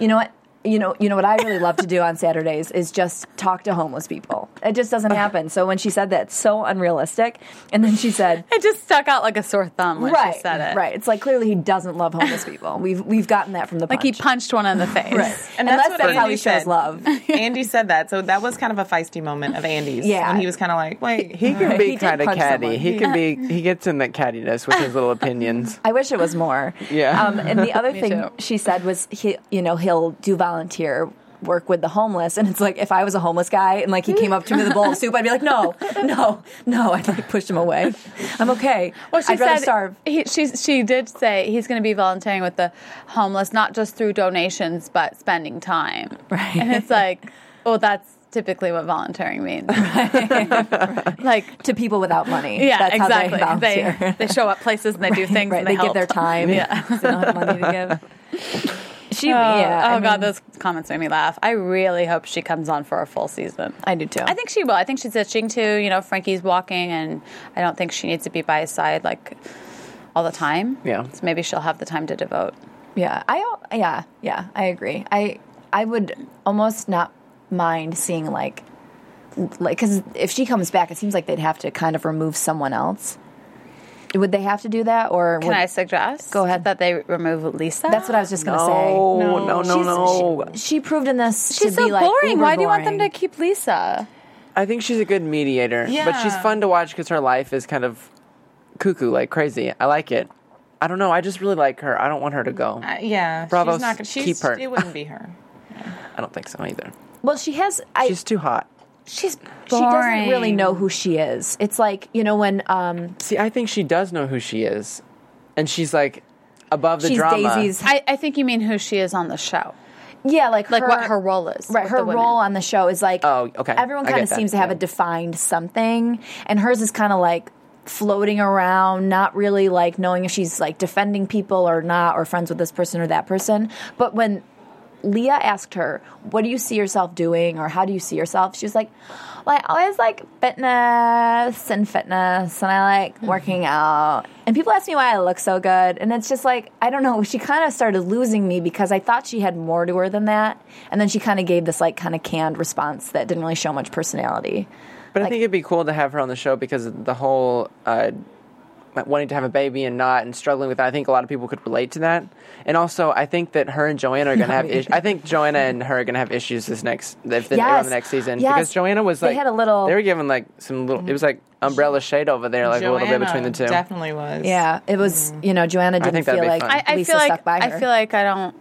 you know what. You know, you know what I really love to do on Saturdays is just talk to homeless people. It just doesn't happen. So when she said that, it's so unrealistic. And then she said, [LAUGHS] It just stuck out like a sore thumb when right, she said it. Right. It's like clearly he doesn't love homeless [LAUGHS] people. We've we've gotten that from the Like he punched one in the face. Right. And And that's that's, what that's how Andy he shows love. [LAUGHS] Andy said that, so that was kind of a feisty moment of Andy's. Yeah. when he was kind of like, "Wait, He can He be did kind of punch catty. someone. He can be. He gets in that cattiness with his little opinions. I wish it was more. Yeah. Um, and the other thing too. she said was he, you know, he'll do volunteer work with the homeless, and it's like if I was a homeless guy and like he came up to me with a bowl of soup, I'd be like, no, no, no. I'd like push him away. I'm okay. Well, she I'd rather said starve. He, she she did say he's going to be volunteering with the homeless, not just through donations, but spending time. Right. And it's like, well, that's typically what volunteering means. [LAUGHS] like, To people without money. yeah, That's exactly. How they they volunteer. they show up places and they do things. [LAUGHS] right. And They, they, give their time. [LAUGHS] Yeah. They don't have money to give. She, Oh, yeah. oh I God, those comments made me laugh. I really hope she comes on for a full season. I do too. I think she will. I think she's itching to. You know, Frankie's walking, and I don't think she needs to be by his side like all the time. Yeah. So maybe she'll have the time to devote. Yeah, I yeah yeah I agree. I I would almost not mind seeing like like because if she comes back, it seems like they'd have to kind of remove someone else. Would they have to do that, or Can would, I suggest? Go ahead. That they remove Lisa. That's what I was just gonna say. No, no, no, She's- no. She, she proved in this She's to so be like boring. uber Why do you want them to keep Lisa? I think she's a good mediator, yeah. but she's fun to watch because her life is kind of cuckoo, like crazy. I like it. I don't know. I just really like her. I don't want her to go. Uh, yeah, Bravo. she's not gonna she's, keep her. It wouldn't be her. [LAUGHS] I don't think so either. Well, she has. I, She's too hot. She's she doesn't really know who she is. It's like you know when um See, I think she does know who she is, and she's like above the she's drama. Daisy's I, I think you mean who she is on the show, yeah like like what her role is. Right, her role on the show is like Oh, okay. Everyone kind of seems to have yeah. a defined something, and hers is kind of like floating around, not really like knowing if she's like defending people or not, or friends with this person or that person. But when Leah asked her, "What do you see yourself doing?" or "How do you see yourself?" she was like, "Well, I always like fitness and fitness, and I like working out." And people ask me why I look so good, and it's just like I don't know. She kind of started losing me because I thought she had more to her than that, and then she kind of gave this like kind of canned response that didn't really show much personality. But I think it'd be cool to have her on the show because the whole uh, wanting to have a baby and not, and struggling with that. I think a lot of people could relate to that. And also, I think that her and Joanna are going to have. Is- I think Joanna and her are going to have issues this next if they're on Yes. the next season Yes. because Joanna was They like had a little- They were given like some little. It was like umbrella shade over there, like a little bit between the two. Definitely was. Yeah, it was. Mm-hmm. You know, Joanna didn't think feel like fun. I, I Lisa feel like stuck by her. I feel like I don't.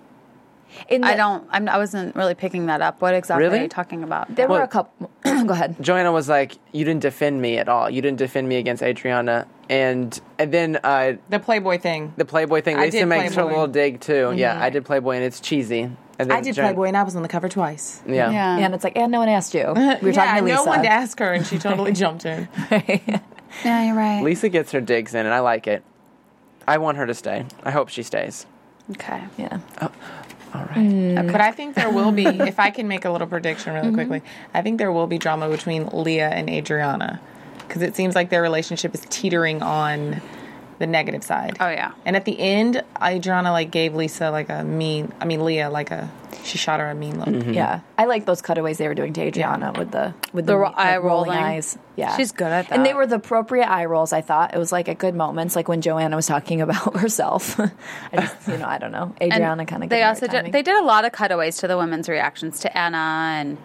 In I don't. I'm, I wasn't really picking that up. What exactly Really? are you talking about? There were a couple. [CLEARS THROAT] go ahead. Joanna was like, "You didn't defend me at all. You didn't defend me against Adriana." And and then uh, The Playboy thing. the Playboy thing. I Lisa did makes her Playboy. little dig too. Yeah, mm-hmm. I did Playboy, and it's cheesy. And then I did Joan- Playboy and I was on the cover twice. Yeah. yeah. Yeah, and it's like, and no one asked you. [LAUGHS] We were yeah, talking to Lisa. no one to ask her, and she totally [LAUGHS] jumped in. yeah, you're right. Lisa gets her digs in, and I like it. I want her to stay. I hope she stays. Okay. yeah. Oh, all right. Hmm. But I think there will be, if I can make a little prediction really mm-hmm. quickly, I think there will be drama between Leah and Adriana. Because it seems like their relationship is teetering on the negative side. Oh yeah. And at the end, Adriana like gave Lisa like a mean, I mean Leah like a, she shot her a mean look. Mm-hmm. Yeah, I like those cutaways they were doing to Adriana with the with the, The ro- like, eye rolling rolling. eyes. Yeah, She's good at that. And they were the appropriate eye rolls. I thought it was like at good moments, like when Joanna was talking about [LAUGHS] herself. I just, you know, I don't know. [LAUGHS] Adriana kind of. They also did, they did a lot of cutaways to the women's reactions to Anna and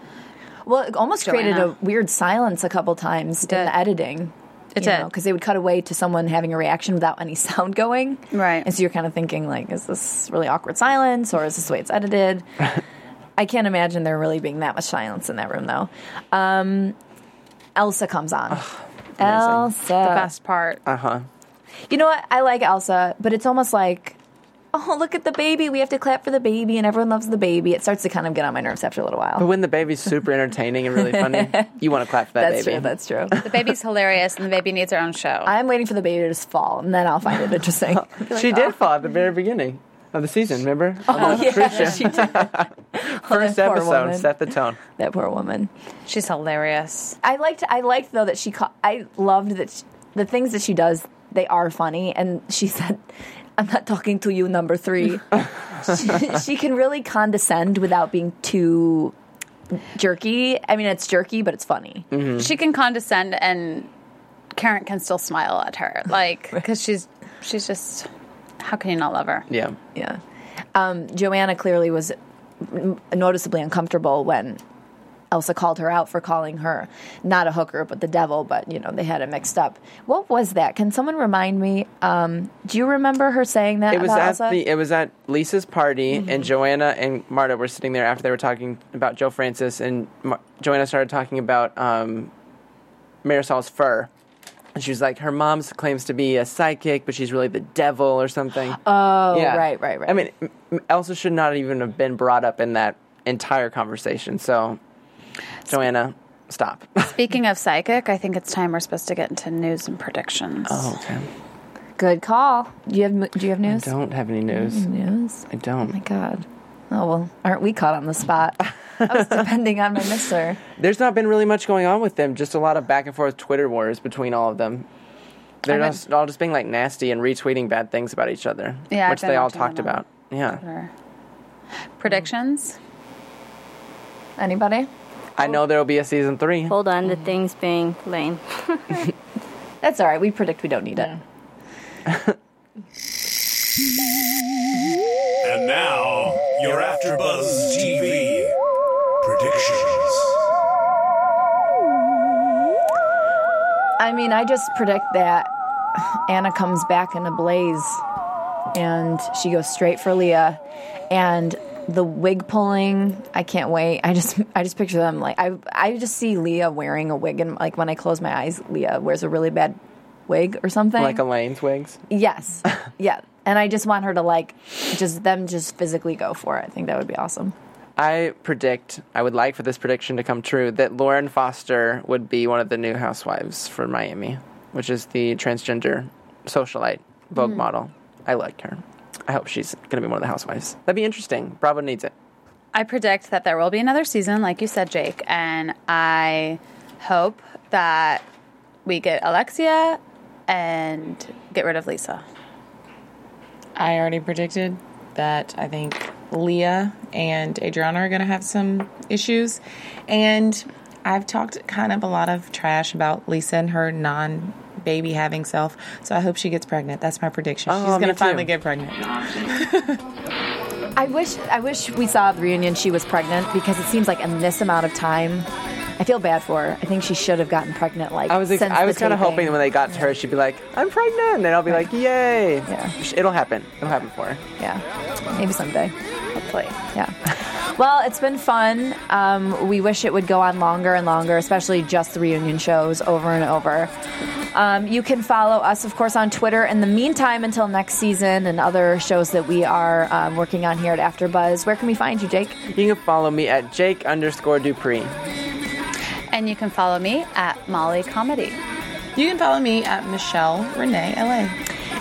well, it almost created a weird silence a couple times in did. the editing. It did. because they would cut away to someone having a reaction without any [LAUGHS] sound going. Right. And so you're kind of thinking like, is this really awkward silence or is this the way it's edited? [LAUGHS] I can't imagine there really being that much silence in that room, though. Um, Elsa comes on. Elsa. The best part. Uh huh. You know what? I like Elsa, but it's almost like, oh, look at the baby. We have to clap for the baby, and everyone loves the baby. It starts to kind of get on my nerves after a little while. But when the baby's super entertaining and really funny, [LAUGHS] you want to clap for that That's baby. true. That's true. The baby's hilarious, and the baby needs her own show. I'm waiting for the baby to just fall, and then I'll find it interesting. [LAUGHS] she did oh. fall at the very beginning of the season. Remember? [LAUGHS] Oh, on the yeah, cruise ship. she did. Oh, First that poor episode woman. set the tone. That poor woman. She's hilarious. I liked. I liked though that she. Ca- I loved that she, the things that she does. They are funny, and she said, "I'm not talking to you, number three. [LAUGHS] she, she can really condescend without being too jerky. I mean, it's jerky, but it's funny. She can condescend, and Karen can still smile at her, [LAUGHS] like because she's she's just. How can you not love her? Yeah. Yeah. Um, Joanna clearly was n- noticeably uncomfortable when Elsa called her out for calling her not a hooker but the devil, but you know they had it mixed up. What was that? Can someone remind me? Um, do you remember her saying that It was at Elsa? the it was at Lisa's party, Mm-hmm. and Joanna and Marta were sitting there after they were talking about Joe Francis, and Mar- Joanna started talking about um, Marysol's fur. And she was like, her mom claims to be a psychic, but she's really the devil or something. [GASPS] oh, Yeah. right, right, right. I mean, Elsa should not even have been brought up in that entire conversation. So, Joanna, stop. [LAUGHS] Speaking of psychic, I think it's time we're supposed to get into news and predictions. oh, okay. good call. Do you have Do you have news? Don't have any news. News. I don't. Oh my God. Oh well, aren't we caught on the spot? [LAUGHS] I was depending on my mister. There's not been really much going on with them. Just a lot of back and forth Twitter wars between all of them. They're been- just all just being like nasty and retweeting bad things about each other, Yeah, I've which they all talked about. Yeah, Or- Predictions? Anybody? I know there will be a season three. Hold on the things being lame. [LAUGHS] That's all right. We predict we don't need it. [LAUGHS] And now, your AfterBuzz TV predictions. I mean, I just predict that Anna comes back in a blaze and she goes straight for Leah and the wig pulling, I can't wait. I just [LAUGHS] I just picture them like I I just see Leah wearing a wig and like when I close my eyes, Leah wears a really bad wig or something. Like Elaine's wigs. yes. [LAUGHS] yeah. And I just want her to like just them just physically go for it. I think that would be awesome. I predict, I would like for this prediction to come true, that Lauren Foster would be one of the new housewives for Miami, which is the transgender socialite Vogue mm-hmm. model. I like her. I hope she's going to be one of the housewives. That'd be interesting. Bravo needs it. I predict that there will be another season, like you said, Jake, and I hope that we get Alexia and get rid of Lisa. I already predicted that I think Leah and Adriana are going to have some issues. And I've talked kind of a lot of trash about Lisa and her non baby having self. So I hope she gets pregnant. That's my prediction. Oh, She's going to too. finally get pregnant. I wish I wish we saw the reunion she was pregnant because it seems like in this amount of time I feel bad for her. I think she should have gotten pregnant like I was ex- I was kind of hoping when they got to her, she'd be like, "I'm pregnant," and then I'll be like, "Yay!" Yeah. It'll happen. It'll happen for her. Yeah. Maybe someday. Hopefully. Yeah. Well, it's been fun. Um, we wish it would go on longer and longer, especially just the reunion shows over and over. Um, you can follow us, of course, on Twitter. In the meantime, until next season and other shows that we are um, working on here at AfterBuzz, where can we find you, Jake? You can follow me at Jake underscore Dupree. And you can follow me at Molly Comedy. You can follow me at Michelle Renee LA.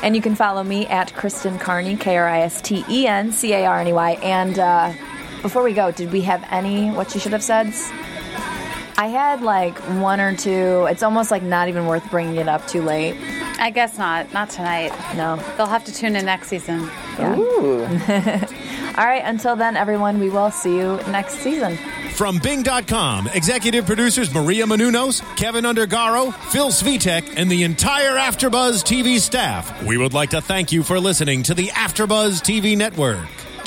And you can follow me at Kristen Carney, K R I S T E N C A R N E Y. And uh, before we go, did we have any what you should have said? I had like one or two. It's almost like not even worth bringing it up too late. I guess not. Not tonight. No. They'll have to tune in next season. Yeah. Ooh. [LAUGHS] All right. Until then, everyone, we will see you next season. From Bing.com, executive producers Maria Menounos, Keven Undergaro, Phil Svitek, and the entire Afterbuzz TV staff, we would like to thank you for listening to the Afterbuzz TV network.